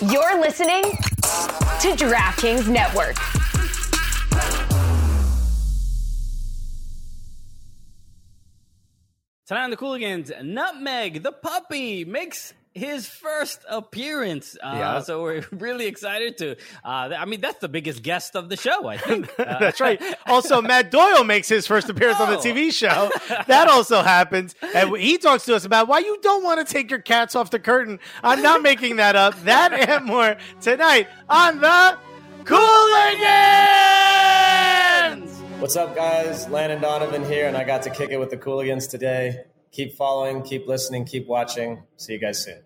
You're listening to DraftKings Network. Tonight on the Cooligans, Nutmeg the puppy makes his first appearance. Uh, Yeah. So we're really excited to. Uh, I mean, that's the biggest guest of the show, I think. Uh, That's right. Also, Matt Doyle makes his first appearance on the Oh. TV show. That also happens. And he talks to us about why you don't want to take your cats off the curtain. I'm not making that up. That and more tonight on the Cooligans! What's up, guys? Landon Donovan here, and I got to kick it with the Cooligans today. Keep following, keep listening, keep watching. See you guys soon.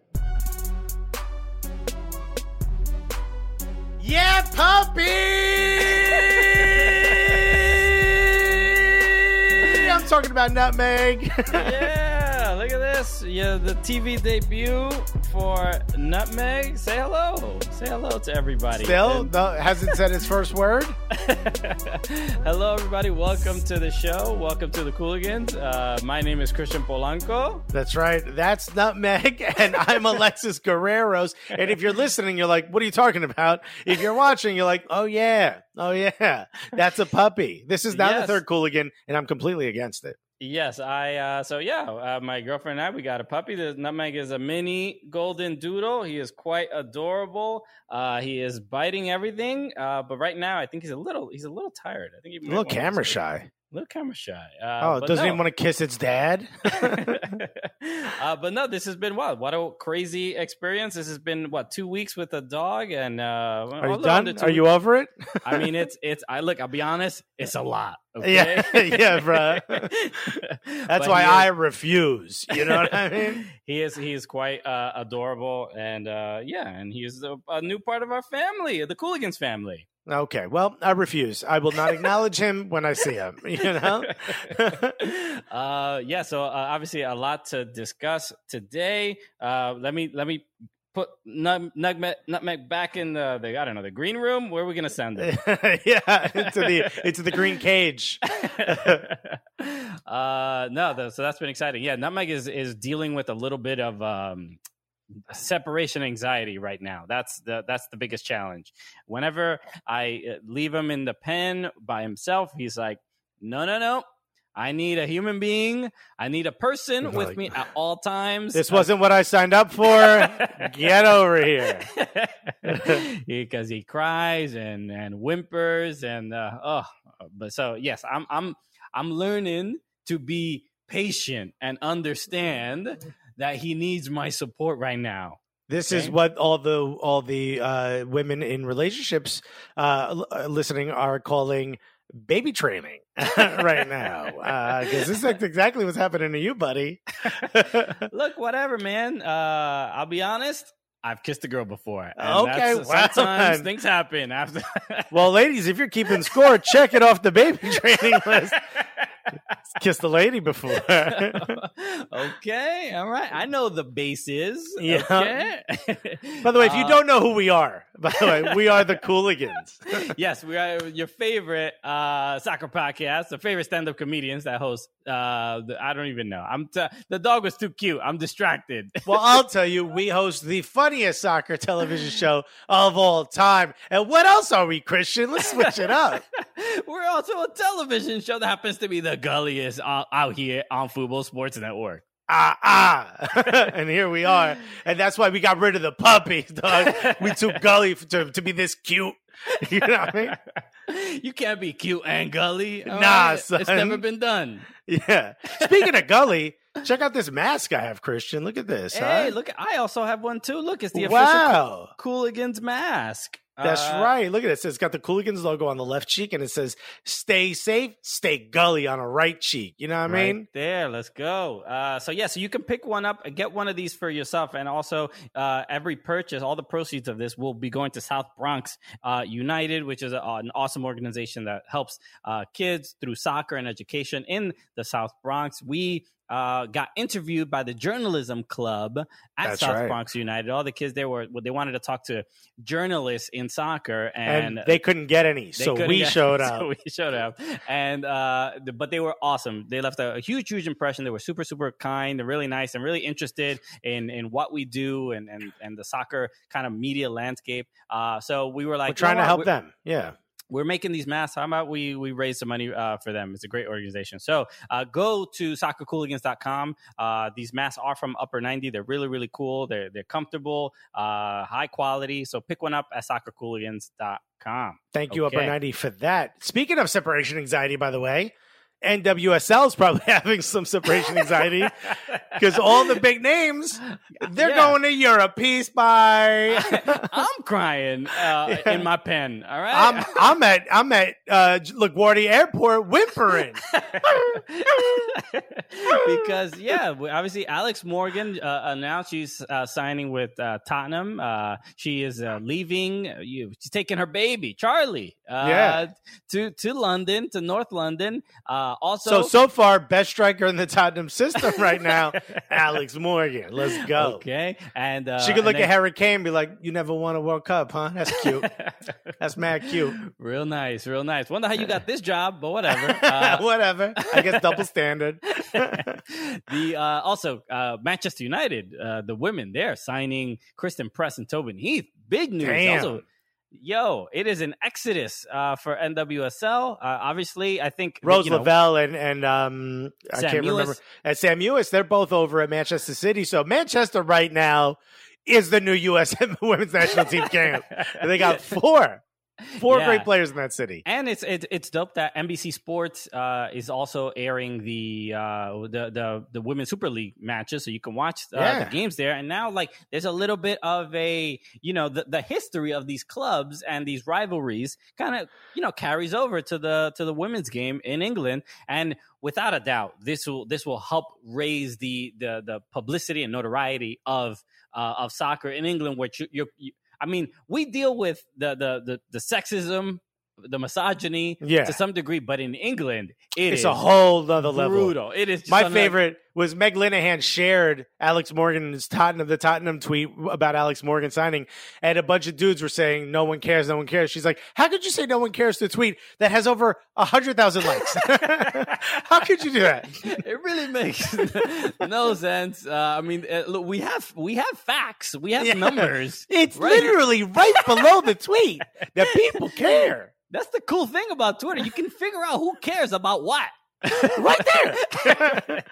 Yeah, puppy! I'm talking about Nutmeg. yeah, this. Yeah, the TV debut for Nutmeg. Say hello. Say hello to everybody. Still, And- no, hasn't said his first word. hello, everybody. Welcome to the show. Welcome to the Cooligans. Uh, my name is Christian Polanco. That's right. That's Nutmeg, and I'm Alexis Guerreros. And if you're listening, you're like, "What are you talking about?" If you're watching, you're like, "Oh yeah, oh yeah, that's a puppy." This is now the Yes. third Cooligan, and I'm completely against it. Yes, I. Uh, so yeah, uh, my girlfriend and I we got a puppy. The nutmeg is a mini golden doodle. He is quite adorable. Uh, he is biting everything, uh, but right now I think he's a little. He's a little tired. I think he's A little camera shy. Little camera shy. Uh, Oh, doesn't no. even want to kiss its dad. uh, but no, this has been wild. What a crazy experience! This has been what two weeks with a dog, and uh, Are you done? Are you Over- it? I mean, it's it's. I look. I'll be honest. It's a lot. Okay? Yeah, yeah, bruh. That's But why I is- refuse. You know what I mean? he is he is quite uh, adorable and uh, yeah and he is a, a new part of our family the cooligans family Okay, well, I refuse. I will not acknowledge him when I see him. You know. uh, yeah so uh, obviously a lot to discuss today uh, let me let me put nut, nutmeg, nutmeg back in the, the i don't know the green room where are we gonna send it yeah, into the into the green cage. uh no the, so that's been exciting yeah nutmeg is is dealing with a little bit of um separation anxiety right now that's the that's the biggest challenge whenever i uh, leave him in the pen by himself he's like no no no I need a human being. I need a person with me at all times. This wasn't what I signed up for. Get over here. because he cries and and whimpers and uh, oh, but so yes, I'm I'm I'm learning to be patient and understand that he needs my support right now. This is what all the all the uh, women in relationships uh, uh, listening are calling baby training right now. Because this is exactly what's happening to you, buddy. Look, whatever, man. Uh, I'll be honest. I've kissed a girl before. and Okay, that's- wow. sometimes things happen after. well, ladies, if you're keeping score, check it off the baby training list. Kissed a lady before. okay, all right. I know the bases. Yeah. Okay. By the way, if you Uh, don't know who we are, by the way, we are the Cooligans. yes, we are your favorite uh, soccer podcast, the favorite stand-up comedians that host. Uh, the, I don't even know. I'm t- the dog was too cute. I'm distracted. Well, I'll tell you, we host the funniest soccer television show of all time. And what else are we, Christian? Let's switch it up. We're also a television show that happens to be the gulliest out, out here on Football Sports Network. Ah, ah. and here we are. And that's why we got rid of the puppies, dog. We too gully to, to be this cute. You know what I mean? you can't be cute and gully. all Nah, right? son. It's never been done. Yeah. Speaking of gully, check out this mask I have, Christian. Look at this. Hey, huh? look! I also have one too. Look, it's the official wow. Cooligans mask. That's Uh, right. Look at it. It says it's got the Cooligans logo on the left cheek and it says stay safe, stay gully on a right cheek. You know what I Right mean? there, let's go. Uh, so yeah, so you can pick one up and get one of these for yourself, and also uh, every purchase, all the proceeds of this will be going to South Bronx uh, United, which is a, an awesome organization that helps uh, kids through soccer and education in the South Bronx. We uh, got interviewed by the journalism club at That's South right. Bronx United. All the kids there were they wanted to talk to journalists in soccer, and, and, they couldn't get any, so we get- showed so up. we showed up, and uh, but they were awesome. They left a, a huge, huge impression. They were super, super kind and really nice and really interested in in what we do and and and the soccer kind of media landscape. Uh, so we were like, We're trying you know to help what? them. Yeah. We're making these masks. How about we we raise some money uh, for them? It's a great organization. So uh, go to soccercooligans.com. Uh, these masks are from Upper 90. They're really, really cool. They're, they're comfortable, uh, high quality. So pick one up at soccercooligans.com. Thank you, Upper 90, for that. Speaking of separation anxiety, by the way, NWSL is probably having some separation anxiety because all the big names, they're Yeah. going to Europe. Peace, bye. I'm crying uh, Yeah. in my pen. All right. I'm I'm at I'm at uh, LaGuardia Airport whimpering. because yeah, obviously Alex Morgan uh, announced she's uh, signing with uh, Tottenham. Uh, she is uh, leaving. You, she's taking her baby Charlie. Uh, Yeah. To to London, to North London. Uh, also, So so far, best striker in the Tottenham system right now, Alex Morgan. Let's go. okay, and uh, She could look and at Harry Kane and be like, "You never won a World Cup, huh? That's cute. That's mad cute. real nice, real nice. Wonder how you got this job, but whatever. Uh, Whatever. I guess double standard. the uh, also uh, Manchester United, uh, the women there signing Christen Press and Tobin Heath. Big news. Damn. Also, yo, it is an exodus uh, for NWSL. Uh, obviously, I think Rose you know, Lavelle and and um, I Sam can't remember. And Sam Mewis, they're both over at Manchester City. So Manchester right now is the new U.S. women's national team camp. And they got four, four Yeah. great players in that city. And it's it's it's dope that NBC Sports uh, is also airing the uh, the the the women's Super League matches, so you can watch uh, Yeah. the games there. And now, like, there's a little bit of a you know the, the history of these clubs and these rivalries kind of you know carries over to the to the women's game in England. And without a doubt, this will this will help raise the the the publicity and notoriety of uh, of soccer in England, which you, you I mean, we deal with the the the, the sexism, the misogyny Yeah. to some degree, but in England, it It's is a whole other level. brutal. It is just My another- favorite was Meg Linehan shared Alex Morgan's Tottenham the Tottenham tweet about Alex Morgan signing, and a bunch of dudes were saying no one cares, no one cares. She's like, "How could you say no one cares to a tweet that has over a hundred thousand likes? How could you do that?" It really makes no sense. Uh, I mean, uh, look, we have we have facts, we have Yeah. numbers. It's Right. literally right below the tweet that people care. That's the cool thing about Twitter. You can figure out who cares about what. Right there.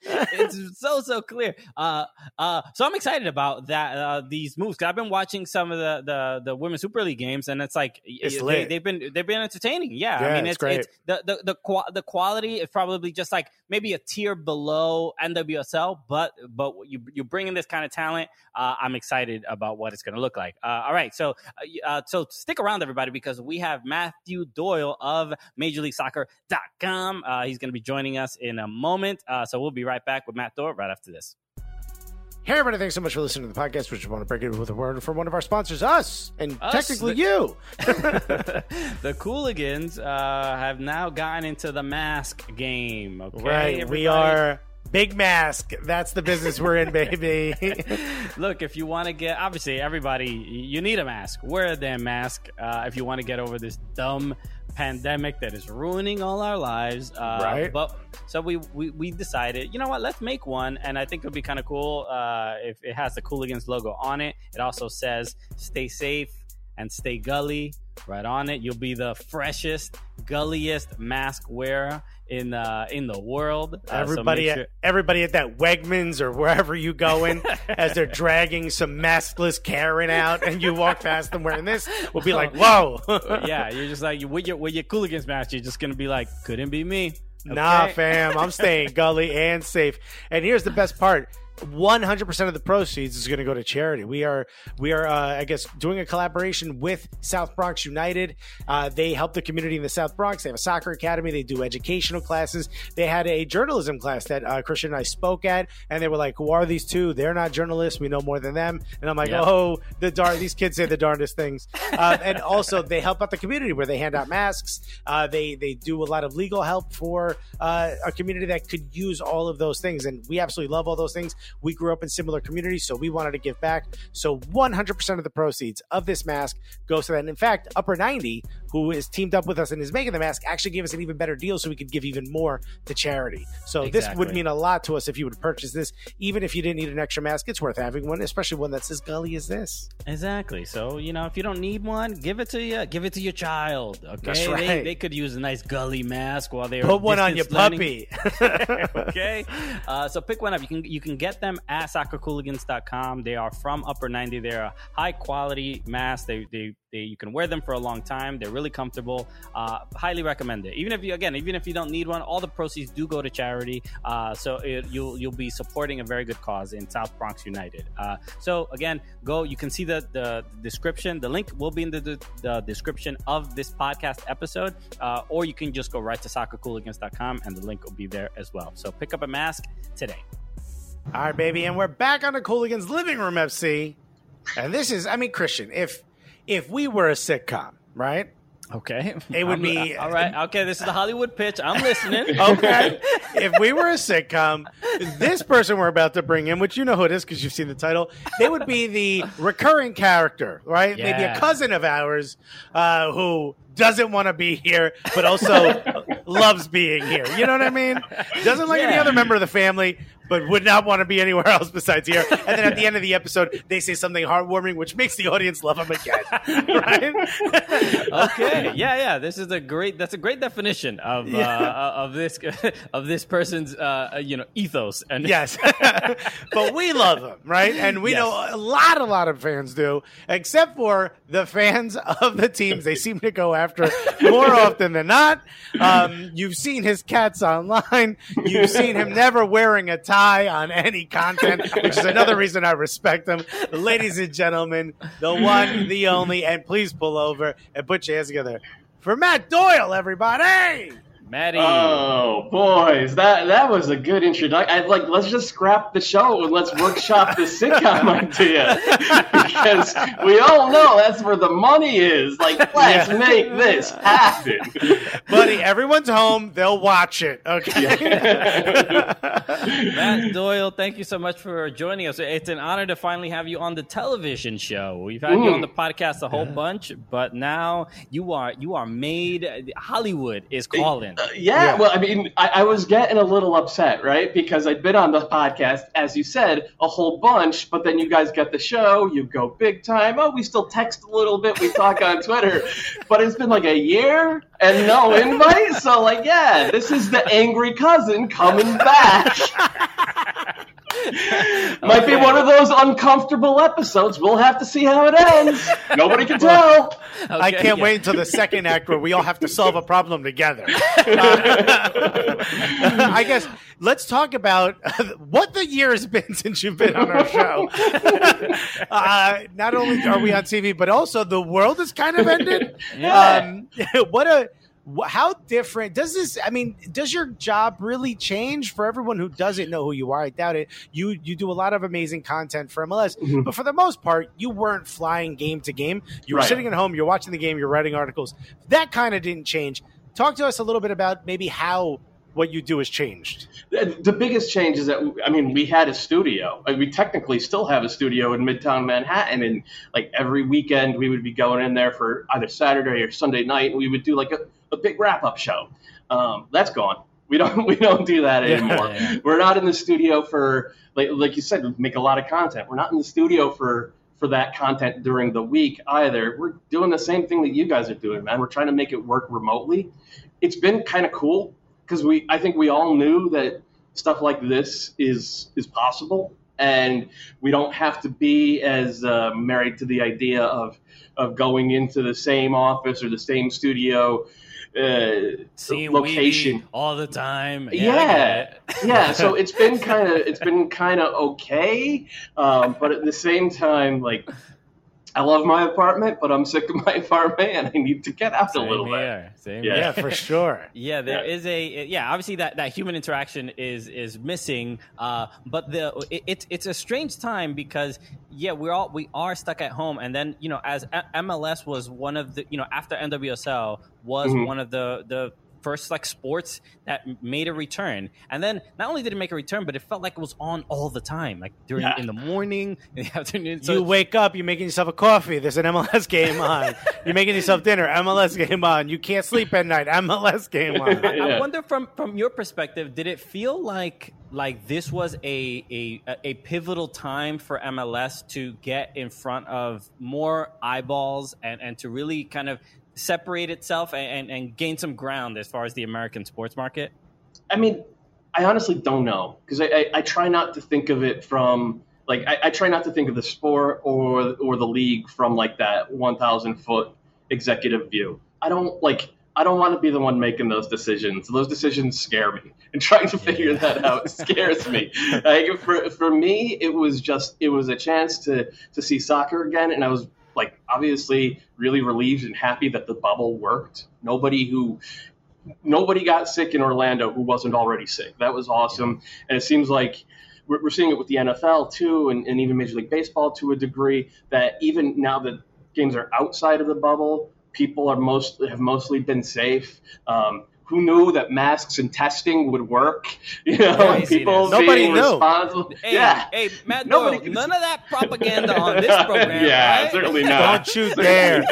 it's so so clear. Uh, uh, so I'm excited about that. Uh, these moves. 'Cause I've been watching some of the the the women's Super League games, and it's like It's they, they've been they've been entertaining. Yeah, Yeah, I mean it's it's, great. it's the the the, qua- the quality is probably just like maybe a tier below NWSL, but but you you bring in this kind of talent. Uh, I'm excited about what it's going to look like. Uh, all right, so uh, uh, so stick around, everybody, because we have Matthew Doyle of MajorLeagueSoccer.com. Uh, he's going to be joining us in a moment. Uh, so we'll be right back with Matt Doyle right after this. Hey, everybody, thanks so much for listening to the podcast. We just want to break it with a word from one of our sponsors, us, and Us, technically the- you. the Cooligans uh, have now gotten into the mask game. Okay, right. We are Big Mask. That's the business we're in, baby. Look, if you want to get, obviously, everybody, you need a mask. Wear a damn mask uh, if you want to get over this dumb pandemic that is ruining all our lives. Uh, Right. But so we, we we decided, you know what? Let's make one, and I think it'll be kind of cool uh, if it has the Cooligans logo on it. It also says "Stay safe and stay gully" right on it. You'll be the freshest, gulliest mask wearer in uh, in the world. Uh, so everybody, at, everybody at that Wegmans or wherever you going, as they're dragging some maskless Karen out, and you walk past them wearing this, will be like, "Whoa, yeah, you're just like with your with your Cooligans match, you're just gonna be like, couldn't be me. Nah, fam, I'm staying gully and safe. And here's the best part. 100% of the proceeds is going to go to charity. We are we are uh, I guess doing a collaboration with South Bronx United. Uh, they help the community in the South Bronx. They have a soccer academy. They do educational classes. They had a journalism class that uh, Christian and I spoke at, and they were like, "Who are these two? They're not journalists. We know more than them." And I'm like, Yeah. "Oh, the darn these kids say the darndest things." Uh, and also, they help out the community where they hand out masks. Uh, they they do a lot of legal help for uh, a community that could use all of those things, and we absolutely love all those things. We grew up in similar communities, so we wanted to give back. So 100% of the proceeds of this mask goes to that. And in fact, Upper 90, who is teamed up with us and is making the mask, actually gave us an even better deal so we could give even more to charity. So this would mean a lot to us if you would purchase this, even if you didn't need an extra mask. It's worth having one, especially one that's as gully as this. Exactly. So you know, if you don't need one, give it to you. Give it to your child. Okay. That's They, right. they could use a nice gully mask while they're Put one on your learning. puppy. okay. Uh, so pick one up. You can you can get them at soccercooligans.com. They are from Upper 90. They're a high quality mask. They, they they you can wear them for a long time. They're really comfortable. Uh, highly recommend it. Even if you again, even if you don't need one, all the proceeds do go to charity. Uh, so it, you'll you'll be supporting a very good cause in South Bronx United. Uh, so again, go. You can see the the description. The link will be in the, the, the description of this podcast episode, uh, or you can just go right to soccercooligans.com and the link will be there as well. So pick up a mask today. All right, baby, and we're back on the Cooligans Living Room FC. And this is, I mean, Christian, if if we were a sitcom, right? Okay. It would I'm- be- all right. Okay, this is the Hollywood pitch. I'm listening. Okay. if we were a sitcom, this person we're about to bring in, which you know who it is because you've seen the title, they would be the recurring character, right? Maybe a cousin of ours uh, who doesn't want to be here, but also loves being here. You know what I mean? Doesn't like any other member of the family, but would not want to be anywhere else besides here. And then at the end of the episode, they say something heartwarming, which makes the audience love him again. Right? okay. Yeah, yeah. This is a great. That's a great definition of Yeah. uh, of this of this person's uh, you know ethos. And Yes, but we love him, right? And we Yes. know a lot, a lot of fans do, except for the fans of the teams they seem to go after more often than not. Um, you've seen his cats online. You've seen him never wearing a tie on any content, which is another reason I respect him. Ladies and gentlemen, the one, the only, and please pull over and put your hands together for Matt Doyle, everybody. Maddie. Oh boys, that that was a good introduction. I'd like let's just scrap the show and let's workshop the sitcom idea because we all know that's where the money is. Like, let's Yeah. make this happen. Buddy, everyone's home. They'll watch it. Okay. Matt Doyle, thank you so much for joining us. It's an honor to finally have you on the television show. We've had you Mm. on the podcast a whole bunch, but now you are you are made. Hollywood is calling. Yeah, Yeah. well, I mean, I, I was getting a little upset, right? Because I'd been on the podcast, as you said, a whole bunch, but then you guys get the show, you go big time. Oh, we still text a little bit, we talk on Twitter, but it's been like a year and no invite. So, like, yeah, this is the angry cousin coming back. Might be one of those uncomfortable episodes. We'll have to see how it ends. Nobody can tell. I can't yeah. wait until the second act where we all have to solve a problem together. Uh, I guess let's talk about what the year has been since you've been on our show. uh, not only are we on TV, but also the world has kind of ended. Yeah. Um, what a wh- how different does this i mean does your job really change for everyone who doesn't know who you are i doubt it you you do a lot of amazing content for mls Mhm. but for the most part you weren't flying game to game you were Right. sitting at home you're watching the game you're writing articles that kind of didn't change talk to us a little bit about maybe how what you do has changed The the biggest change is that I mean we had a studio. Like, we technically still have a studio in Midtown Manhattan, and like every weekend we would be going in there for either Saturday or Sunday night, and we would do like a, a big wrap up show. Um, that's gone. We don't we don't do that anymore. Yeah. We're not in the studio for like like you said, make a lot of content. We're not in the studio for for that content during the week either. We're doing the same thing that you guys are doing, man. We're trying to make it work remotely. It's been kind of cool because we I think we all knew that stuff like this is is possible and we don't have to be as uh, married to the idea of of going into the same office or the same studio uh, Seeing location. All the time. Yeah, it. yeah. So it's been kind of it's been kind of okay, um, but at the same time, like I love my apartment, but I'm sick of my apartment and I need to get out Same a little bit. Same Yeah. here. yeah, for sure. Yeah, there Yeah. is a yeah. Obviously, that, that human interaction is is missing. Uh, but the it, it's it's a strange time because yeah, we're all we are stuck at home, and then you know, as A- MLS was one of the you know after NWSL was Mhm. one of the the first like sports that made a return, and then not only did it make a return, but it felt like it was on all the time, like during Yeah. in the morning, in the afternoon. So you wake up, you're making yourself a coffee. There's an MLS game on. You're making yourself dinner. MLS game on. You can't sleep at night. MLS game on. I, I wonder from from your perspective, did it feel like like this was a, a a pivotal time for MLS to get in front of more eyeballs and, and to really kind of separate itself and, and, and gain some ground as far as the American sports market? I mean, I honestly don't know because I, I, I try not to think of it from like I, I try not to think of the sport or or the league from like that 1,000 foot executive view. I don't like. I don't want to be the one making those decisions. Those decisions scare me, and trying to figure Yeah. that out scares me. Like for for me, it was just it was a chance to to see soccer again, and I was like obviously really relieved and happy that the bubble worked. Nobody who nobody got sick in Orlando who wasn't already sick. That was awesome. And it seems like we're, we're seeing it with the NFL too, and, and even Major League Baseball to a degree, that even now that games are outside of the bubble, people are most have mostly been safe. Um, who knew that masks and testing would work? You know, and Craziness. people Nobody being knew. responsible. Hey, yeah. hey, Matt Nobody Doyle, can- none of that propaganda on this program. yeah, right? certainly not. Don't you dare.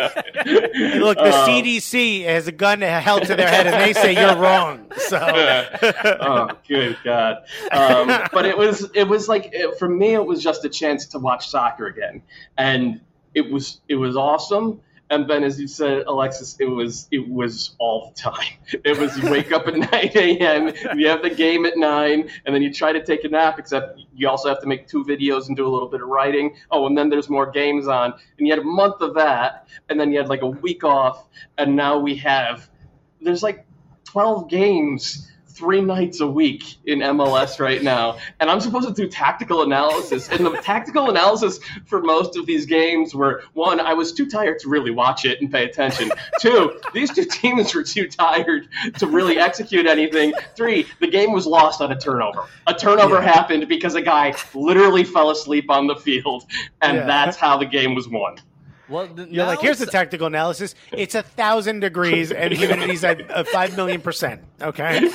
Hey, Look, the Um, CDC has a gun held to their head, and they say you're wrong. So, oh, good God! Um, but it was it was like it, for me, it was just a chance to watch soccer again, and it was it was awesome. And then, as you said, Alexis, it was it was all the time. It was you wake up at 9 a.m., you have the game at nine, and then you try to take a nap. Except you also have to make two videos and do a little bit of writing. Oh, and then there's more games on, and you had a month of that, and then you had like a week off, and now we have there's like 12 games three nights a week in MLS right now. And I'm supposed to do tactical analysis. And the tactical analysis for most of these games were one, I was too tired to really watch it and pay attention. Two, these two teams were too tired to really execute anything. Three, the game was lost on a turnover. A turnover happened because a guy literally fell asleep on the field. And Yeah. that's how the game was won. Well, th- you're like, here's the it's- tactical analysis. It's a thousand degrees, and humidity's at uh, five million percent. Okay.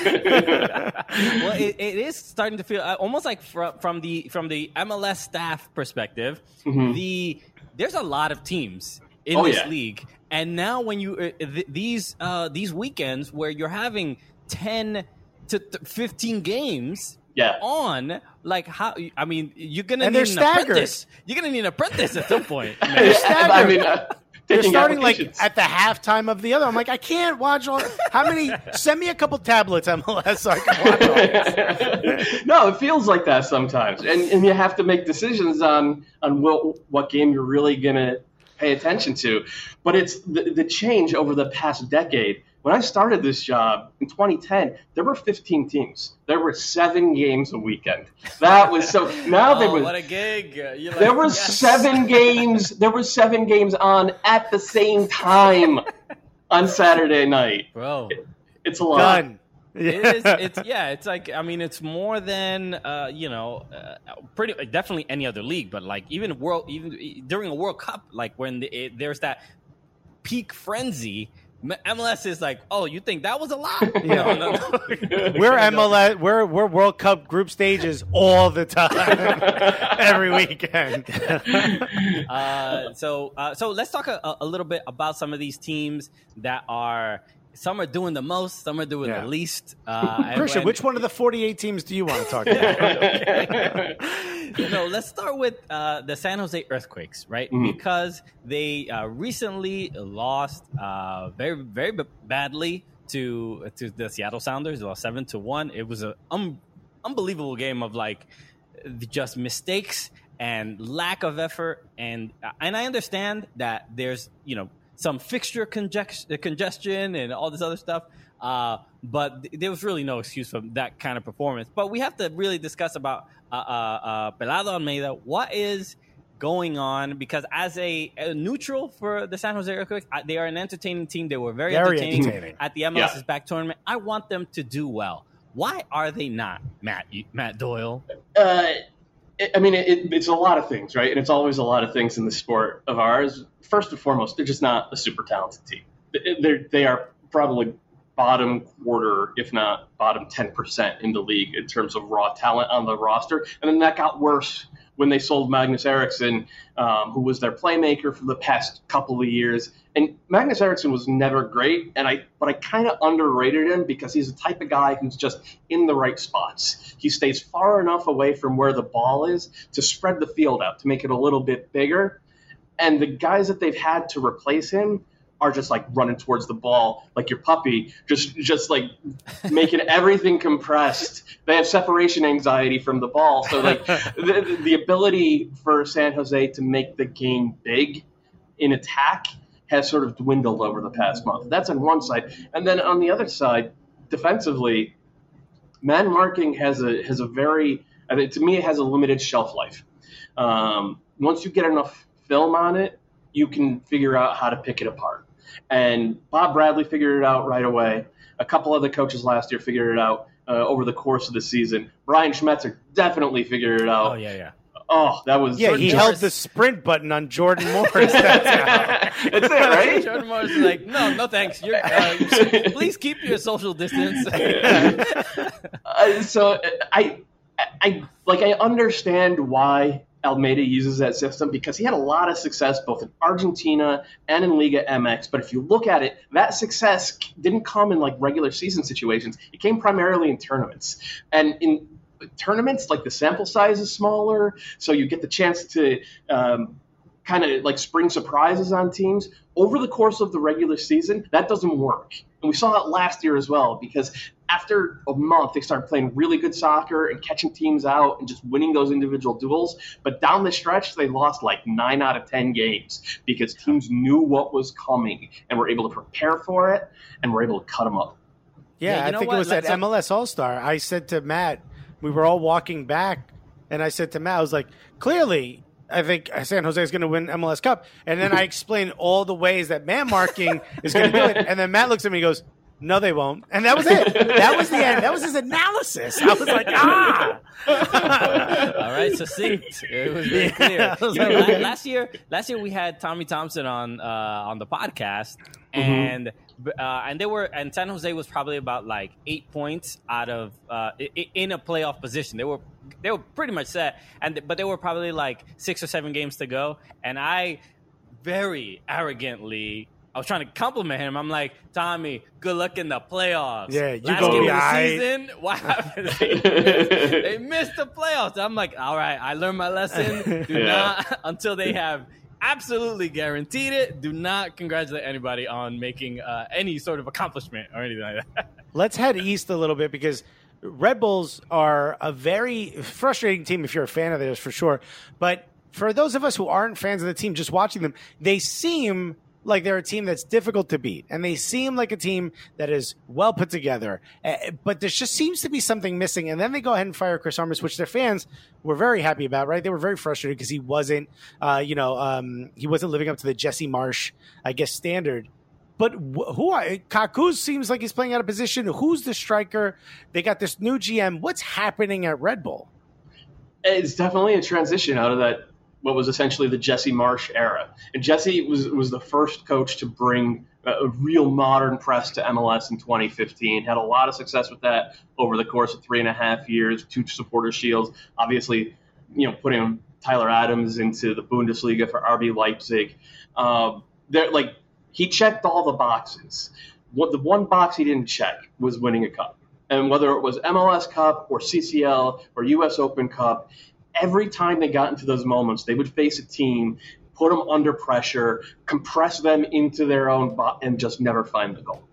well, it, it is starting to feel uh, almost like from, from the from the MLS staff perspective, the there's a lot of teams in Oh, this yeah. league, and now when you uh, th- these uh, these weekends where you're having ten to th- fifteen games Yeah. on, like how I mean, you're gonna And need they're an staggered. apprentice. You're gonna need an apprentice at some point. They're staggered. I mean, uh, They're starting like at the halftime of the other. I'm like, I can't watch all. How many? Send me a couple tablets, MLS, so I can watch all this. no, it feels like that sometimes, and and you have to make decisions on on what what game you're really gonna pay attention to. But it's the, the change over the past decade. When I started this job in 2010, there were 15 teams. There were seven games a weekend. That was so. Now there oh, was what a gig! You're there were yes. seven games. There were seven games on at the same time on Saturday night. bro. It's a lot. Done. it is it's yeah it's like i mean it's more than uh you know uh, pretty definitely any other league but like even world even during a world cup like when the, it, there's that peak frenzy M- mls is like oh you think that was a lot no, no, no. We're MLS. We're we're World Cup group stages all the time, every weekend. uh, so uh, so let's talk a, a little bit about some of these teams that are some are doing the most some are doing Yeah. the least uh Christian, when- which one of the 48 teams do you want to talk about? no, let's start with uh, the San Jose Earthquakes, right? Mhm. Because they uh, recently lost uh, very, very badly to to the Seattle Sounders. They lost seven to one. It was an un- unbelievable game of like just mistakes and lack of effort. And and I understand that there's you know some fixture congestion and all this other stuff. Uh, but th- there was really no excuse for that kind of performance. But we have to really discuss about uh, uh, uh, Pelado Almeyda. What is going on? Because as a, a neutral for the San Jose Earthquakes, they are an entertaining team. They were very, very entertaining, entertaining, at the MLS yeah. back tournament. I want them to do well. Why are they not, Matt? Matt Doyle. Uh, I mean, it, it's a lot of things, right? And it's always a lot of things in the sport of ours. First and foremost, they're just not a super talented team. They're, they are probably bottom quarter, if not bottom 10% in the league in terms of raw talent on the roster. And then that got worse when they sold Magnus Eriksson, um, who was their playmaker for the past couple of years. And Magnus Eriksson was never great, and I but I kind of underrated him because he's the type of guy who's just in the right spots. He stays far enough away from where the ball is to spread the field out to make it a little bit bigger. And the guys that they've had to replace him are just like running towards the ball like your puppy, just just like making everything compressed. They have separation anxiety from the ball, so like the, the ability for San Jose to make the game big in attack has sort of dwindled over the past month. That's on one side, and then on the other side, defensively, man marking has a has a very I mean, to me it has a limited shelf life. Um, once you get enough film on it, you can figure out how to pick it apart. And Bob Bradley figured it out right away. A couple other coaches last year figured it out uh, over the course of the season. Brian Schmetzer definitely figured it out. Oh yeah, yeah. Oh, that was yeah. Jordan he Morris. held the sprint button on Jordan Morris. That's, That's it, right? Jordan Morris is like, no, no, thanks. You're, uh, please keep your social distance. uh, so I, I like I understand why Almeyda uses that system because he had a lot of success both in Argentina and in Liga MX. But if you look at it, that success didn't come in like regular season situations. It came primarily in tournaments. And in tournaments, like the sample size is smaller, so you get the chance to um, kind of like spring surprises on teams over the course of the regular season. That doesn't work. And we saw that last year as well because after a month, they started playing really good soccer and catching teams out and just winning those individual duels. But down the stretch, they lost like nine out of 10 games because teams knew what was coming and were able to prepare for it and were able to cut them up. Yeah, yeah I think what? it was Let's at MLS All Star. I said to Matt, we were all walking back, and I said to Matt, I was like, clearly, I think San Jose is going to win MLS Cup. And then I explained all the ways that man marking is going to do it. And then Matt looks at me and goes, no, they won't. And that was it. That was the end. That was his analysis. I was like, ah. All right, succinct. It was very clear. Was like, last year, last year we had Tommy Thompson on uh, on the podcast, mm-hmm. and uh, and they were and San Jose was probably about like eight points out of uh, in a playoff position. They were they were pretty much set, and but they were probably like six or seven games to go, and I very arrogantly I was trying to compliment him. I'm like, Tommy, good luck in the playoffs. Yeah, you Last go game of the season, what happened? They missed, they missed, the playoffs. I'm like, all right, I learned my lesson. Do yeah. not until they have absolutely guaranteed it. Do not congratulate anybody on making uh, any sort of accomplishment or anything like that. Let's head east a little bit because Red Bulls are a very frustrating team if you're a fan of theirs for sure. But for those of us who aren't fans of the team, just watching them, they seem like they're a team that's difficult to beat, and they seem like a team that is well put together. Uh, but there just seems to be something missing. And then they go ahead and fire Chris Armas, which their fans were very happy about. Right? They were very frustrated because he wasn't, uh, you know, um, he wasn't living up to the Jesse Marsch, I guess, standard. But who are Kaku seems like he's playing out of position. Who's the striker? They got this new GM. What's happening at Red Bull? It's definitely a transition out of that what was essentially the Jesse Marsch era. And Jesse was was the first coach to bring a, real modern press to MLS in 2015. Had a lot of success with that over the course of three and a half years. Two supporter shields, obviously, you know, putting Tyler Adams into the Bundesliga for RB Leipzig. Um, there, like he checked all the boxes. What the one box he didn't check was winning a cup. And whether it was MLS Cup or CCL or US Open Cup, every time they got into those moments, they would face a team, put them under pressure, compress them into their own, and just never find the goal.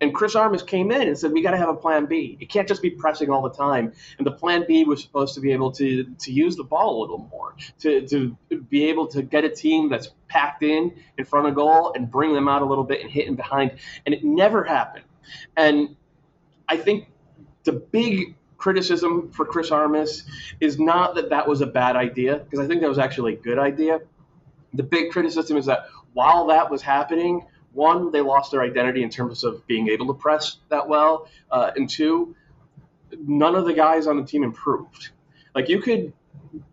And Chris Armas came in and said, "We got to have a plan B. It can't just be pressing all the time." And the plan B was supposed to be able to to use the ball a little more, to to be able to get a team that's packed in in front of goal and bring them out a little bit and hit in behind. And it never happened. And I think the big criticism for Chris Armas is not that that was a bad idea, because I think that was actually a good idea. The big criticism is that while that was happening, one, they lost their identity in terms of being able to press that well, uh, and two, none of the guys on the team improved. Like you could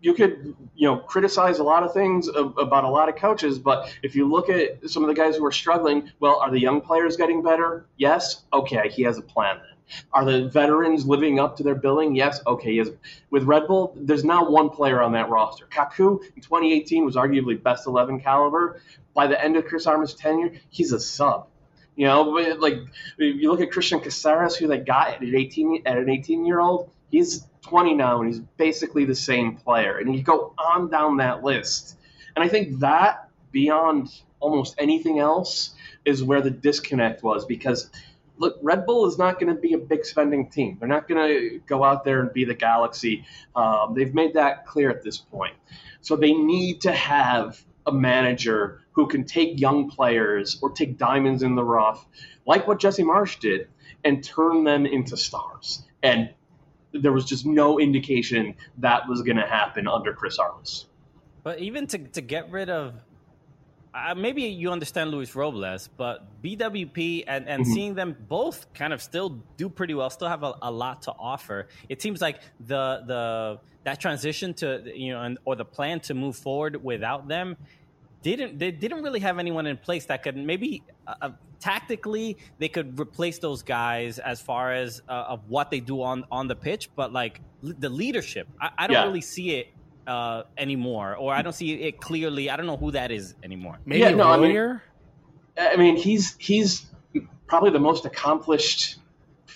you could you know criticize a lot of things about a lot of coaches, but if you look at some of the guys who are struggling, well, are the young players getting better? Yes. Okay, he has a plan. Are the veterans living up to their billing? Yes. Okay. Yes. With Red Bull, there's now one player on that roster. Kaku in 2018 was arguably best 11 caliber. By the end of Chris Armas' tenure, he's a sub. You know, like you look at Cristian Cásseres, who they got at an 18 at an 18 year old. He's 20 now, and he's basically the same player. And you go on down that list, and I think that beyond almost anything else is where the disconnect was because look, Red Bull is not going to be a big spending team. They're not going to go out there and be the Galaxy. Um, they've made that clear at this point. So they need to have a manager who can take young players or take diamonds in the rough, like what Jesse Marsch did, and turn them into stars. And there was just no indication that was going to happen under Chris Armas. But even to, to get rid of uh, maybe you understand Luis Robles, but BWP and, and mm-hmm. seeing them both kind of still do pretty well, still have a, a, lot to offer. It seems like the the that transition to you know and, or the plan to move forward without them didn't they didn't really have anyone in place that could maybe uh, uh tactically they could replace those guys as far as uh, of what they do on on the pitch, but like the leadership, I, I don't yeah. really see it uh, anymore, or I don't see it clearly. I don't know who that is anymore. Maybe yeah, no, I mean, I mean, he's he's probably the most accomplished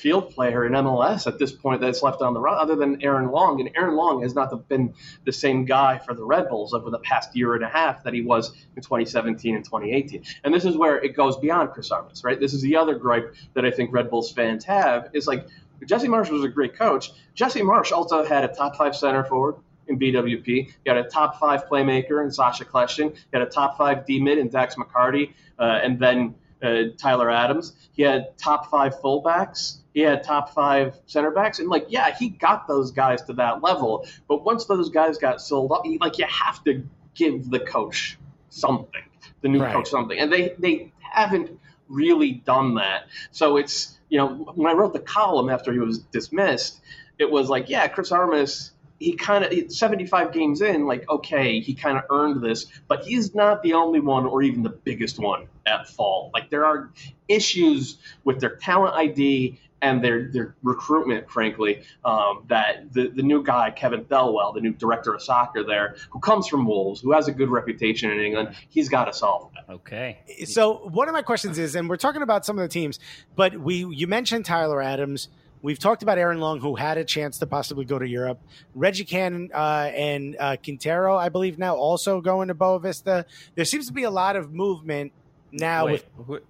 field player in MLS at this point that's left on the run, other than Aaron Long. And Aaron Long has not been the same guy for the Red Bulls over the past year and a half that he was in 2017 and 2018. And this is where it goes beyond Chris Armas, right? This is the other gripe that I think Red Bulls fans have is like Jesse Marsch was a great coach. Jesse Marsch also had a top five center forward in BWP. You got a top five playmaker in Sacha Kljestan. You got a top five D mid in Dax McCarty, uh, and then uh, Tyler Adams. He had top five fullbacks. He had top five center backs, and like, yeah, he got those guys to that level. But once those guys got sold up, like, you have to give the coach something, the new right. coach something, and they they haven't really done that. So it's you know when I wrote the column after he was dismissed, it was like, yeah, Chris Armas he kind of 75 games in, like okay, he kind of earned this, but he's not the only one or even the biggest one at fault. Like there are issues with their talent ID and their their recruitment, frankly, um, that the, the new guy, Kevin Thelwell, the new director of soccer there, who comes from Wolves, who has a good reputation in England, he's got to solve that. Okay. So one of my questions is, and we're talking about some of the teams, but we you mentioned Tyler Adams. We've talked about Aaron Long, who had a chance to possibly go to Europe. Reggie Cannon uh, and uh, Quintero, I believe, now also going to Boavista. There seems to be a lot of movement now. Wait, with, who,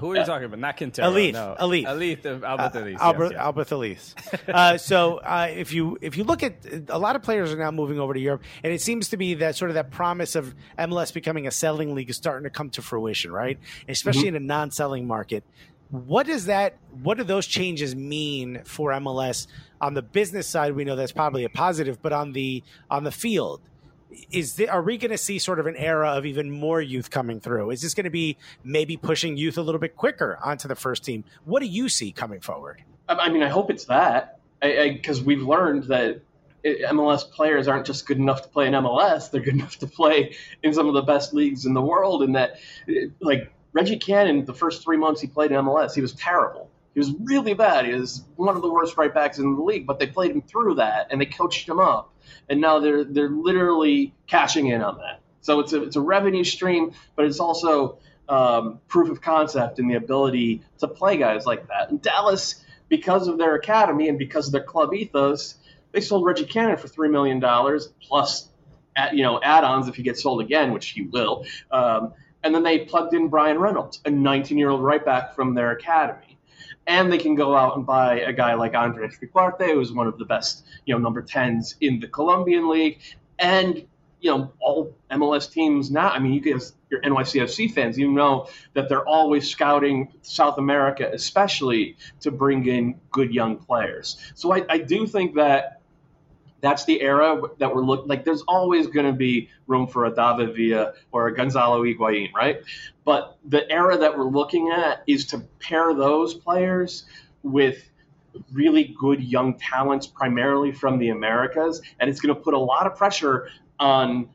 who, are you talking about? Not Quintero. Alif. No. Alif. Alif. Albert uh, Albert, yes, Albert Alif. uh, so uh, if you if you look at a lot of players are now moving over to Europe, and it seems to be that sort of that promise of MLS becoming a selling league is starting to come to fruition, right? Especially mm-hmm. in a non-selling market. What does that? What do those changes mean for MLS on the business side? We know that's probably a positive, but on the on the field, is the, are we going to see sort of an era of even more youth coming through? Is this going to be maybe pushing youth a little bit quicker onto the first team? What do you see coming forward? I mean, I hope it's that because we've learned that eh, MLS players aren't just good enough to play in MLS; they're good enough to play in some of the best leagues in the world, and that eh, like Reggie Cannon, the first three months he played in MLS, he was terrible. He was really bad. He was one of the worst right backs in the league, but they played him through that and they coached him up. And now they're they're literally cashing in on that. So it's a it's a revenue stream, but it's also um, proof of concept in the ability to play guys like that. And Dallas, because of their academy and because of their club ethos, they sold Reggie Cannon for three million dollars plus, at, you know, add-ons if he gets sold again, which he will. Um, and then they plugged in Bryan Reynolds, a 19 year old right back from their academy. and they can go out and buy a guy like Andres Ricaurte, who's one of the best, you know, number tens in the Colombian league, and you know all MLS teams now. I mean, you guys, your NYCFC fans, you know that they're always scouting South America, especially to bring in good young players. So I, I do think that that's the era that we're looking like there's always going to be room for a David Villa or a Gonzalo Higuain, right? But the era that we're looking at is to pair those players with really good young talents primarily from the Americas and it's going to put a lot of pressure on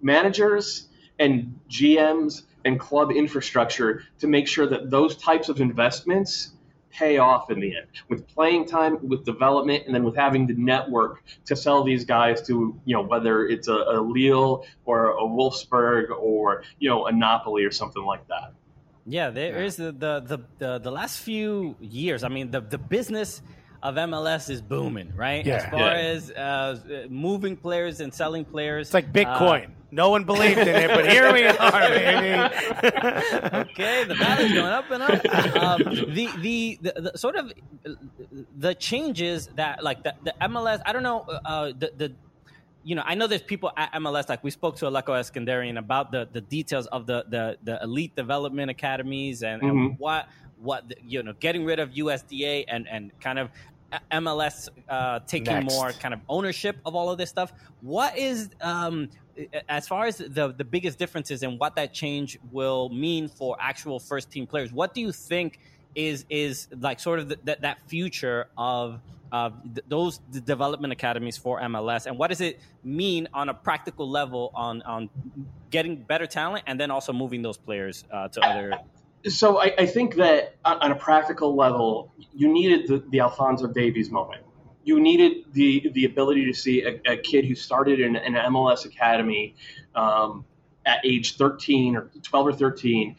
managers and GMs and club infrastructure to make sure that those types of investments pay off in the end with playing time, with development, and then with having the network to sell these guys to, you know, whether it's a, a Lille or a Wolfsburg or, you know, a Napoli or something like that. Yeah, there yeah. is the, the, the, the, last few years. I mean, the, the business of MLS is booming, right? Yeah. As far yeah. as uh, moving players and selling players. It's like Bitcoin. Uh, no one believed in it, but here we are, baby. okay, the value's going up and up. Um, the, the, the, the, sort of the changes that like the, the MLS. I don't know uh, the the you know, I know there's people at MLS, like we spoke to Alecko Eskandarian about the, the details of the, the, the elite development academies and, mm-hmm. and what, what, you know, getting rid of USDA and, and kind of MLS uh, taking Next. more kind of ownership of all of this stuff. What is, um, as far as the the biggest differences and what that change will mean for actual first team players? What do you think is is like sort of the, that that future of uh, th- those development academies for MLS, and what does it mean on a practical level on on getting better talent and then also moving those players uh, to other so I, I, think that on a practical level, you needed the, the Alphonso Davies moment. You needed the the ability to see a, a kid who started in an MLS academy um, at age 13 or 12 or 13,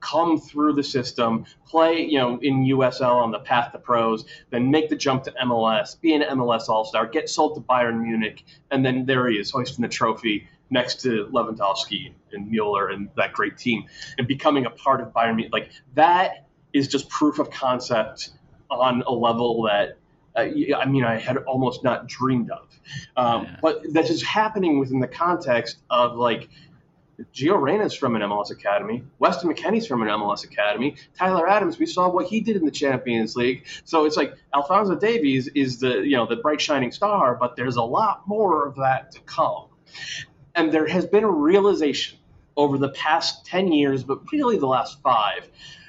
come through the system, play, you know, in USL on the path to pros, then make the jump to MLS, be an MLS All Star, get sold to Bayern Munich, and then there he is, hoisting the trophy next to Lewandowski and Mueller and that great team, and becoming a part of Bayern Munich. Like that is just proof of concept on a level that. Uh, I mean, I had almost not dreamed of, um, yeah. but that is happening within the context of like Gio Reyna's from an MLS academy. Weston McKennie's from an MLS academy. Tyler Adams, we saw what he did in the Champions League. So it's like Alphonso Davies is the you know the bright shining star, but there's a lot more of that to come. And there has been a realization over the past 10 years, but really the last five,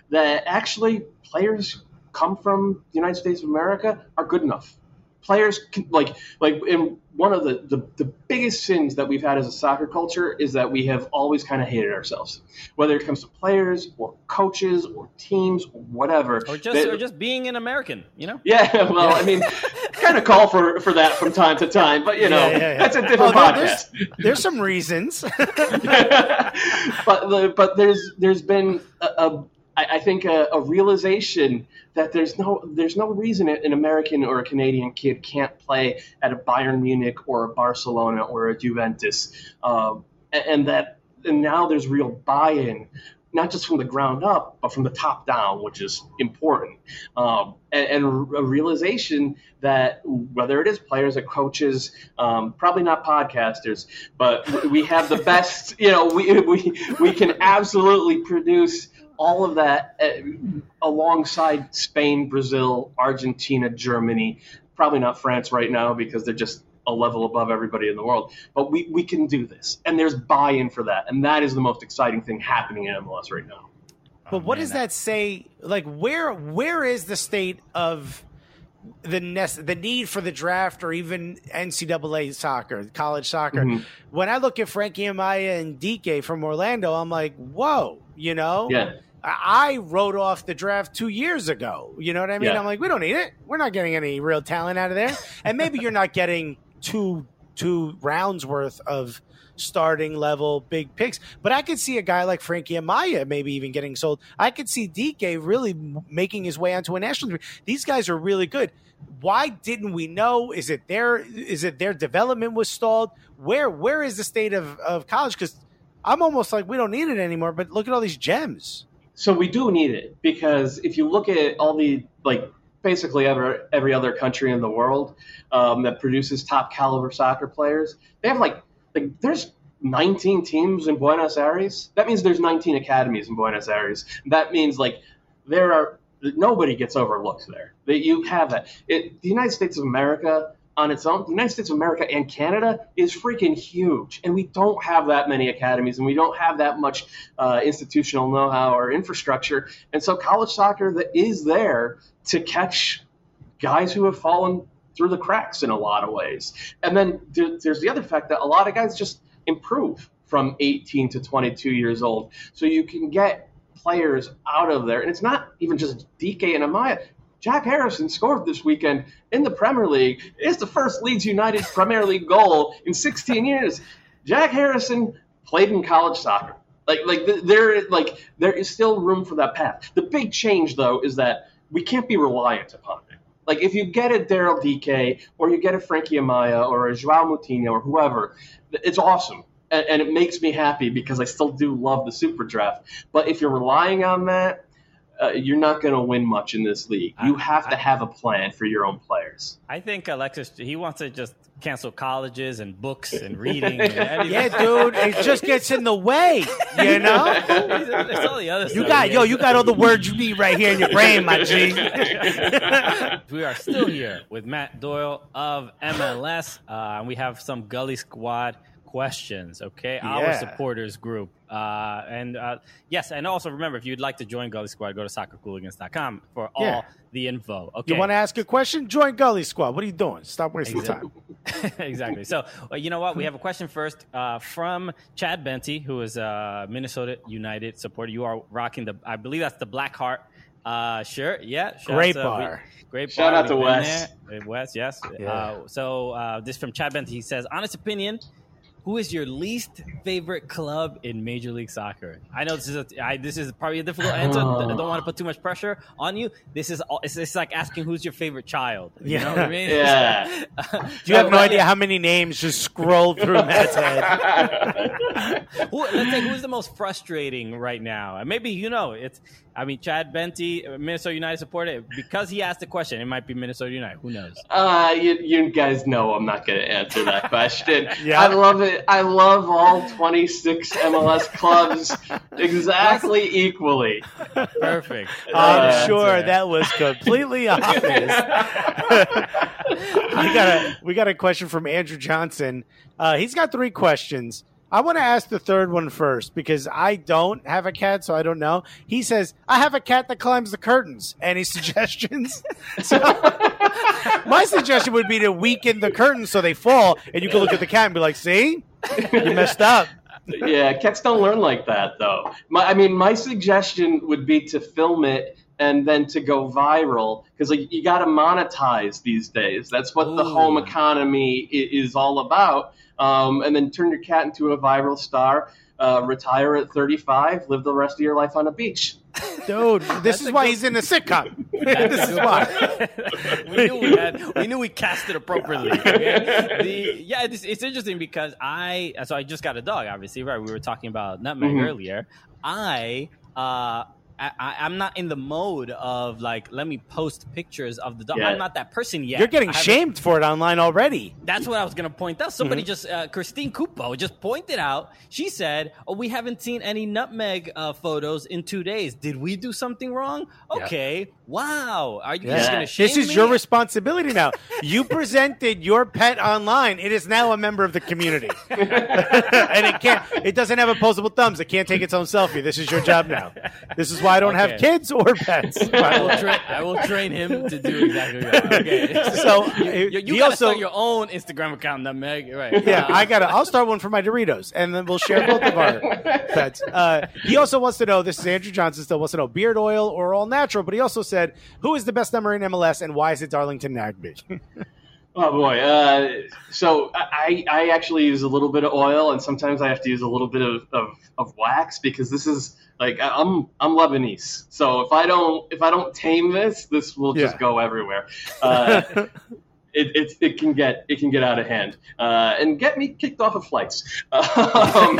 that actually players come from the United States of America are good enough. Players can, like like in one of the, the, the biggest sins that we've had as a soccer culture is that we have always kind of hated ourselves, whether it comes to players or coaches or teams or whatever. Or just they, or just being an American, you know? Yeah, well, I mean, kind of call for, for that from time to time, but you know, yeah, yeah, yeah. that's a different oh, podcast. There's, there's, some reasons, but but there's there's been a, a I, think a, a, realization that there's no there's no reason an American or a Canadian kid can't play at a Bayern Munich or a Barcelona or a Juventus, um, and, and, that and now there's real buy-in, not just from the ground up, but from the top down, which is important, um, and, and, a realization that whether it is players or coaches, um, probably not podcasters, but we have the best. You know, we we we can absolutely produce all of that uh, alongside Spain, Brazil, Argentina, Germany, probably not France right now because they're just a level above everybody in the world. But we, we can do this. And there's buy in for that. And that is the most exciting thing happening in MLS right now. But what does that say? Like, where where is the state of the nest, the need for the draft, or even NCAA soccer, college soccer? Mm-hmm. When I look at Frankie Amaya and Dike from Orlando, I'm like, whoa, you know? Yeah. I wrote off the draft two years ago. You know what I mean? Yeah. I'm like, we don't need it. We're not getting any real talent out of there. and maybe you're not getting two two rounds worth of starting level big picks. But I could see a guy like Frankie Amaya maybe even getting sold. I could see Dike really making his way onto a national team. These guys are really good. Why didn't we know? Is it their is it their development was stalled? Where where is the state of, of college? Because I'm almost like we don't need it anymore. But look at all these gems. so we do need it because if you look at all the like basically every every other country in the world um, that produces top caliber soccer players, they have like like there's 19 teams in Buenos Aires. That means there's 19 academies in Buenos Aires. That means like there are nobody gets overlooked there. That you have that. It, the United States of America on its own, the United States of America and Canada is freaking huge, and we don't have that many academies, and we don't have that much uh, institutional know-how or infrastructure. And so, college soccer that is there to catch guys who have fallen through the cracks in a lot of ways. And then there's the other fact that a lot of guys just improve from 18 to 22 years old. So you can get players out of there. And it's not even just Dike and Amaya. Jack Harrison scored this weekend in the Premier League. It's the first Leeds United Premier League goal in 16 years. Jack Harrison played in college soccer. Like, like there, like there is still room for that path. The big change, though, is that we can't be reliant upon it. Like if you get a Daryl Dike or you get a Frankie Amaya or a Joao Moutinho or whoever, it's awesome. And, and, it makes me happy because I still do love the super draft. But if you're relying on that, uh, you're not going to win much in this league. You have to have a plan for your own players. I think Alexis, he wants to just cancel colleges and books and reading. And yeah, dude, it just gets in the way, you know. it's all the other you got yo, you got all the words you need right here in your brain, my G. we are still here with Matt Doyle of MLS, uh, and we have some Gully Squad questions. Okay, yeah. our supporters group. Uh, and uh, yes, and also remember, if you'd like to join Gully Squad, go to soccercooligans.com for all yeah. the info. Okay. You want to ask a question? Join Gully Squad. What are you doing? Stop wasting exactly. time. exactly. So, uh, you know what? We have a question first uh, from Chad Benty, who is a Minnesota United supporter. You are rocking the, I believe that's the Black Hart uh, sure. Yeah. Great bar. We, great Shout bar. out to Wes. Wes, yes. Yeah. Uh, so uh, this from Chad Benty. He says, honest opinion, who is your least favorite club in Major League Soccer? I know this is a, I, this is probably a difficult answer. I don't want to put too much pressure on you. This is it's, it's like asking who's your favorite child. You yeah. know what I mean? Yeah. Do you have no idea how many names just scroll through Matt's head? Who, let's say who's the most frustrating right now? And maybe you know it's I mean, Chad Benty, Minnesota United supporter, because he asked the question, it might be Minnesota United. Who knows? Uh, you, you guys know I'm not going to answer that question. yeah. I love it. I love all 26 MLS clubs exactly equally. Perfect. I'm sure that was completely obvious. we got a we got a question from Andrew Johnson. Uh, he's got three questions. I want to ask the third one first because I don't have a cat, so I don't know. He says, I have a cat that climbs the curtains. Any suggestions? so, my suggestion would be to weaken the curtains so they fall, and you can look at the cat and be like, see? You messed up. yeah, cats don't learn like that, though. My, I mean, my suggestion would be to film it and then to go viral because like you got to monetize these days. That's what Ooh. the home economy is all about um, and then turn your cat into a viral star. Uh, retire at 35, live the rest of your life on a beach. Dude, this is why good... he's in the sitcom. this is why. we, knew we, had, we knew we cast it appropriately. Okay? The, yeah, it's, it's, interesting because I so I just got a dog. Obviously, right? We were talking about nutmeg mm-hmm. earlier. I uh, I, am not in the mode of like let me post pictures of the dog. Yeah. I'm not that person yet. You're getting shamed for it online already. That's what I was gonna point out. Somebody mm-hmm. just uh, Christine Cupo just pointed out. She said, "Oh, we haven't seen any nutmeg uh, photos in two days. Did we do something wrong? Okay, yeah. Wow. Are you yeah. just gonna shame This is me? your responsibility now. you presented your pet online. It is now a member of the community, and it can't. It doesn't have opposable thumbs. It can't take its own selfie. This is your job now. This is why I don't okay. have kids or pets. I will, tra- I will train him to do exactly that. Okay. So you, you, you gotta also, start your own Instagram account, Meg. Right. Yeah, I gotta. I'll start one for my Doritos, and then we'll share both of our pets. Uh, he also wants to know. This is Andrew Johnson. Still wants to know beard oil or all natural. But he also said, who is the best number in MLS, and why is it Darlington Nagbe? Oh boy! Uh, so I, I actually use a little bit of oil, and sometimes I have to use a little bit of, of, of wax because this is like I'm I'm Lebanese. So if I don't if I don't tame this, this will just yeah. go everywhere. Uh, it, it, it can get it can get out of hand uh, and get me kicked off of flights. Um,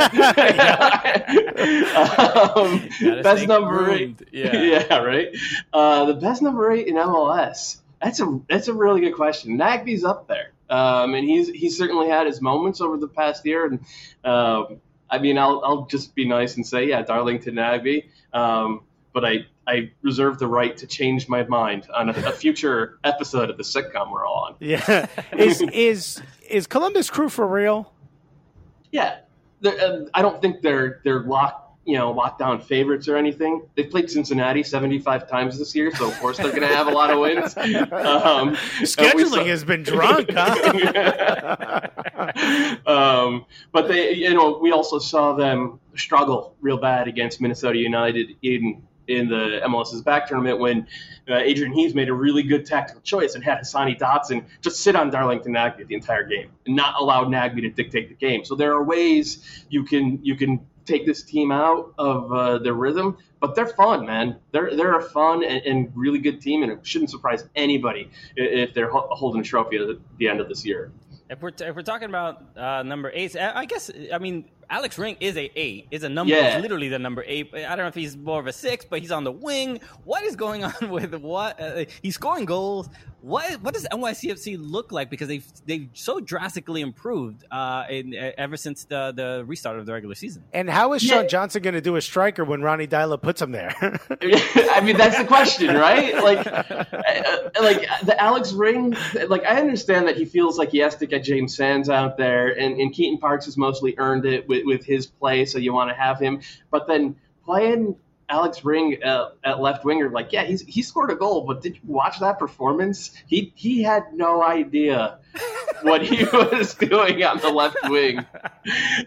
um, best number groomed. eight, Yeah. yeah, right. Uh, the best number eight in MLS. That's a that's a really good question. Nagbe's up there, um, and he's he's certainly had his moments over the past year. And um, I mean, I'll I'll just be nice and say, yeah, Darlington Nagbe. Um, but I I reserve the right to change my mind on a, a future episode of the sitcom we're all on. Yeah. Is is is Columbus Crew for real? Yeah, uh, I don't think they're they're locked. You know, lockdown favorites or anything. They've played Cincinnati 75 times this year, so of course they're going to have a lot of wins. Um, we saw- Scheduling has been drunk, huh? um, but they, you know, we also saw them struggle real bad against Minnesota United in in the MLS's back tournament when uh, Adrian Heath made a really good tactical choice and had Hassani Dotson just sit on Darlington Nagbe the entire game and not allow Nagbe to dictate the game. So there are ways you can you can take this team out of uh, their rhythm, but they're fun, man. They're they're a fun and, and really good team, and it shouldn't surprise anybody if they're ho- holding a trophy at the end of this year. If we're if we're talking about uh, number eight, I guess I mean Alex Ring is a eight, is a number, Yeah. literally the number eight. I don't know if he's more of a six, but he's on the wing. What is going on with what? Uh, he's scoring goals. What what does NYCFC look like? Because they've they've so drastically improved uh, in, uh, ever since the the restart of the regular season. and how is Sean Johnson going to do a striker when Ronny Deila puts him there? I mean, that's the question, right? Like, uh, like the Alex Ring. Like, I understand that he feels like he has to get James Sands out there, and, and Keaton Parks has mostly earned it with, with his play, so you want to have him. But then playing Alex Ring uh, at left winger, like, yeah, he's he scored a goal, but did you watch that performance? He he had no idea what he was doing on the left wing,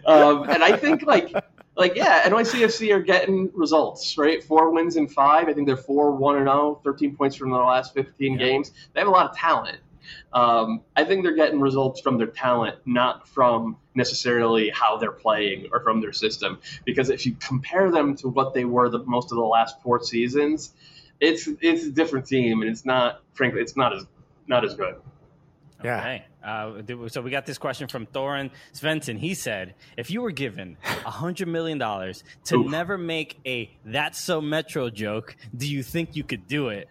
um, and I think like like yeah, NYCFC are getting results, right? Four wins in five. I think they're four one and 0, 13 points from their last fifteen Yeah. games. They have a lot of talent. Um, I think they're getting results from their talent, not from necessarily how they're playing or from their system. Because if you compare them to what they were the most of the last four seasons, it's it's a different team, and it's not frankly it's not as not as good. yeah. Okay. Uh, so we got this question from Thorin Svensson. He said, "If you were given a hundred million dollars to Oof. never make a that's so Metro joke, do you think you could do it?"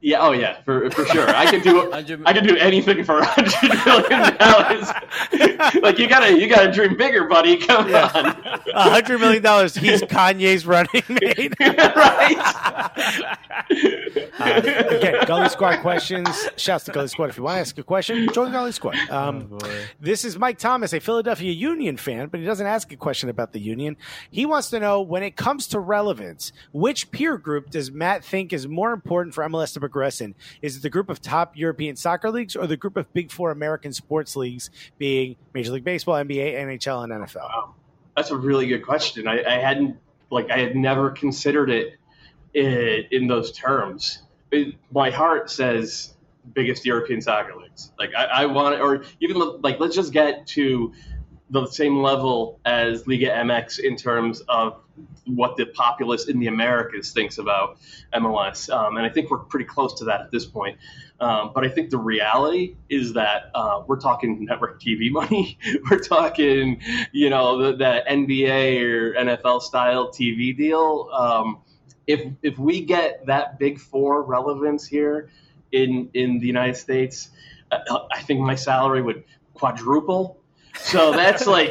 Yeah, oh yeah, for, for sure. I can do I can do anything for a hundred million dollars. like you gotta you gotta dream bigger, buddy. Come Yeah. on, A hundred million dollars. He's Kanye's running mate. right? Uh, again, Gully Squad questions. Shouts to Gully Squad. If you want to ask a question, join Gully Squad. Um, this is Mike Thomas, a Philadelphia Union fan, but he doesn't ask a question about the Union. He wants to know when it comes to relevance, which peer group does Matt think is more important for MLS to progress in? Is it the group of top European soccer leagues or the group of big four American sports leagues, being Major League Baseball, NBA, NHL, and NFL? That's a really good question. I, I hadn't like I had never considered it in, those terms. It, my heart says biggest European soccer leagues. Like I, I want, or even like let's just get to the same level as Liga MX in terms of what the populace in the Americas thinks about MLS. Um, and I think we're pretty close to that at this point. Um, but I think the reality is that uh, we're talking network TV money. we're talking, you know, the, the NBA or NFL style TV deal. Um, if if we get that big four relevance here in in the United States, uh, I think my salary would quadruple. So that's like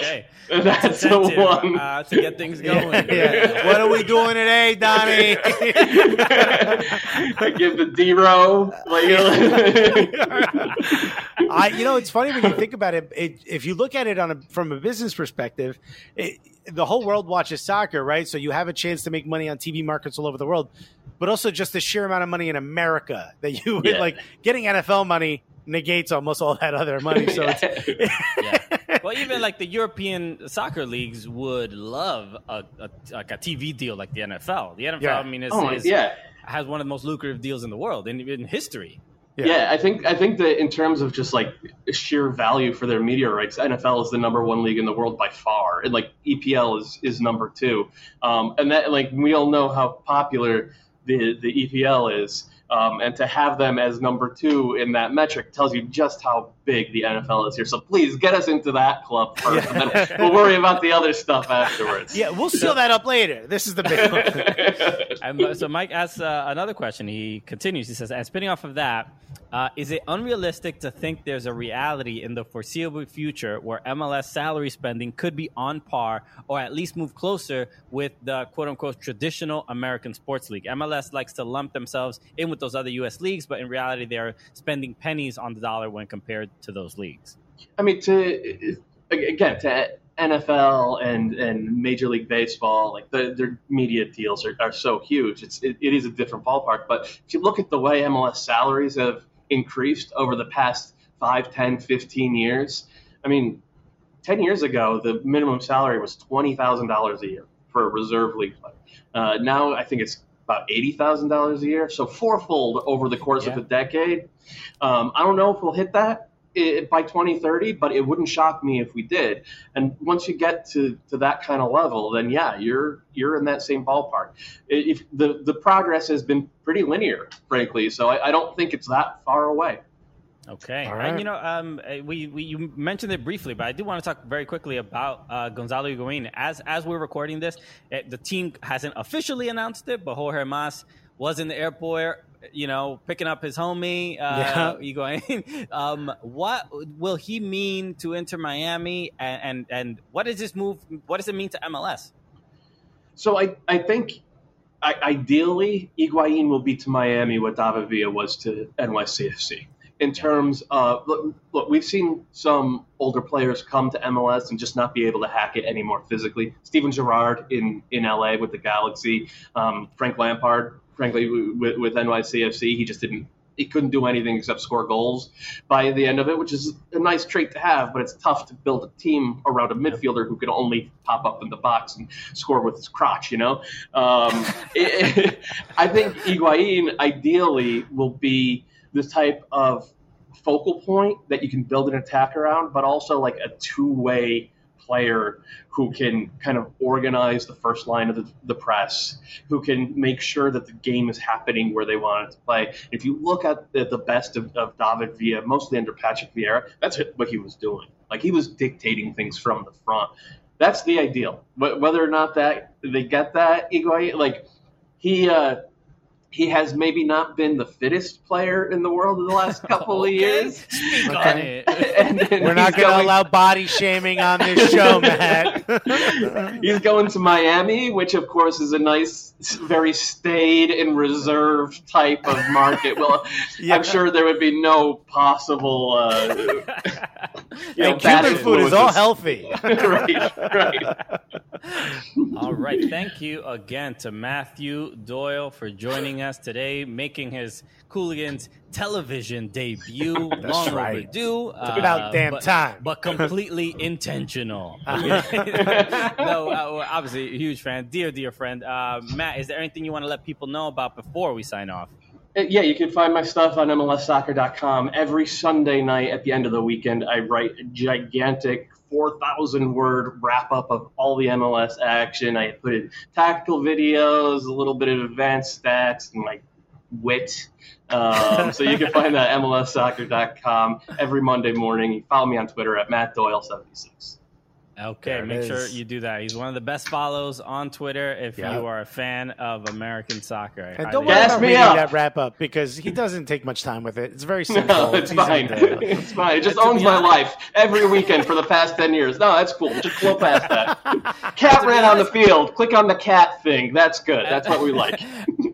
Okay. that's the Incentive, one. uh, to get things going. Yeah. What are we doing today, Donnie? I give the D row. Like, I, you know, it's funny when you think about it. it if you look at it on a, from a business perspective, it, the whole world watches soccer, right? So you have a chance to make money on TV markets all over the world, but also just the sheer amount of money in America that you would Yeah. like getting NFL money negates almost all that other money. So it's Yeah. Well, even like the European soccer leagues would love a, a like a TV deal like the NFL. The NFL, Yeah. I mean, is, oh is- yeah. has one of the most lucrative deals in the world in, in history. Yeah. Yeah. I think I think that in terms of just like sheer value for their media rights, NFL is the number one league in the world by far, and like EPL is is number two. Um, and that like we all know how popular the the EPL is. Um, and to have them as number two in that metric tells you just how big the NFL is here. So please get us into that club first, and then we'll worry about the other stuff afterwards. Yeah, we'll seal that up later. This is the big one. And, uh, so Mike asks uh, another question. He continues. He says, and spinning off of that, uh, is it unrealistic to think there's a reality in the foreseeable future where MLS salary spending could be on par or at least move closer with the quote unquote traditional American sports league? MLS likes to lump themselves in with those other U.S. leagues, but in reality, they're spending pennies on the dollar when compared to those leagues. I mean, to again to NFL and and Major League Baseball, like the, their media deals are, are so huge. It's it, it is a different ballpark. But if you look at the way MLS salaries have increased over the past 5, 10, 15 years, I mean, 10 years ago, the minimum salary was $20,000 a year for a reserve league player. Uh, now I think it's about $80,000 a year. So fourfold over the course Yeah. of a decade. Um, I don't know if we'll hit that i by 2030, but it wouldn't shock me if we did. And once you get to, to that kind of level, then yeah, you're you're in that same ballpark. If the the progress has been pretty linear, frankly, so I, I don't think it's that far away. Okay, All and you know, um, uh, we, we you mentioned it briefly, but I do want to talk very quickly about uh, Gonzalo Higuain. As as we're recording this, eh, the team hasn't officially announced it, but Jorge Mas was in the airport, you know, picking up his homie uh, Higuain. um, what will he mean to Inter Miami, and, and and what does this move? What does it mean to MLS? So I, I think I, ideally Higuain will be to Miami what David Villa was to NYCFC. In terms of look, look, we've seen some older players come to MLS and just not be able to hack it anymore physically. Steven Gerrard in, in LA with the Galaxy, um, Frank Lampard, frankly with, with NYCFC, he just didn't he couldn't do anything except score goals by the end of it, which is a nice trait to have, but it's tough to build a team around a midfielder who can only pop up in the box and score with his crotch, you know? Um, it- I think Higuain ideally will be the type of focal point that you can build an attack around, but also like a two way player who can kind of organize the first line of the, the press, who can make sure that the game is happening where they want it to play. If you look at the, the best of, of David Villa, mostly under Patrick Vieira, that's what he was doing. Like he was dictating things from the front. That's the ideal. Wh- Whether or not that they get that, like he uh, he has maybe not been the fittest player in the world in the last couple of years. Speak on it. And then We're not going to going- allow body shaming on this show, Matt. He's going to Miami, which of course is a nice, very staid and reserved type of market. Well, Yeah. I'm sure there would be no possible. Uh, you know, and Cuban food is all healthy. right, right. All right. Thank you again to Matthew Doyle for joining us today, making his Cooligans television debut. Long right. overdue. uh, about damn but, time. But completely intentional. no, uh, obviously, a huge fan. Dear, dear friend. Uh, Matt, is there anything you want to let people know about before we sign off? Uh, Yeah, you can find my stuff on MLSsoccer.com. Every Sunday night at the end of the weekend, I write a gigantic 4,000 word wrap up of all the MLS action. I put in tactical videos, a little bit of advanced stats, and like wit. Um, so you can find that at MLSsoccer.com every Monday morning. You follow me on Twitter at Matt Doyle76. Okay, There it make sure you do that. He's one of the best follows on Twitter if Yeah. you are a fan of American soccer. I And don't worry about me reading up. that wrap up because he doesn't take much time with it. It's very simple. No, it's easy fine. to. It's fine. It just owns my life every weekend for the past 10 years. No, that's cool. Just blow past that. Cat ran on the field. Click on the cat thing. That's good. That's what we like.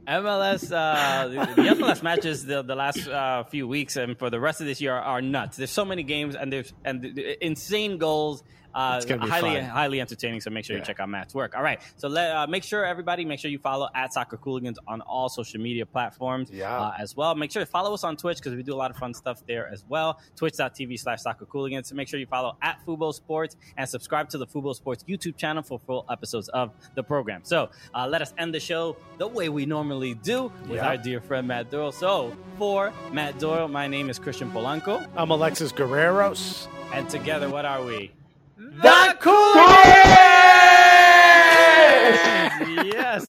MLS, uh, the the MLS matches the, the last uh, few weeks and for the rest of this year are, are nuts. There's so many games and there's and the- the insane goals. Uh, It's highly fun. highly entertaining. So make sure you check out Matt's work. All right, so let uh, make sure everybody make sure you follow at Soccer Cooligans on all social media platforms Yeah. uh, as well. Make sure to follow us on Twitch because we do a lot of fun stuff there as well. Twitch.tv slash Soccer Cooligans. So make sure you follow at Fubo Sports and subscribe to the Fubo Sports YouTube channel for full episodes of the program. So uh, let us end the show the way we normally do with Yeah. our dear friend Matt Doyle. So for Matt Doyle, my name is Christian Polanco, I'm Alexis Guerreros. and together, what are we? The Cool! Yes.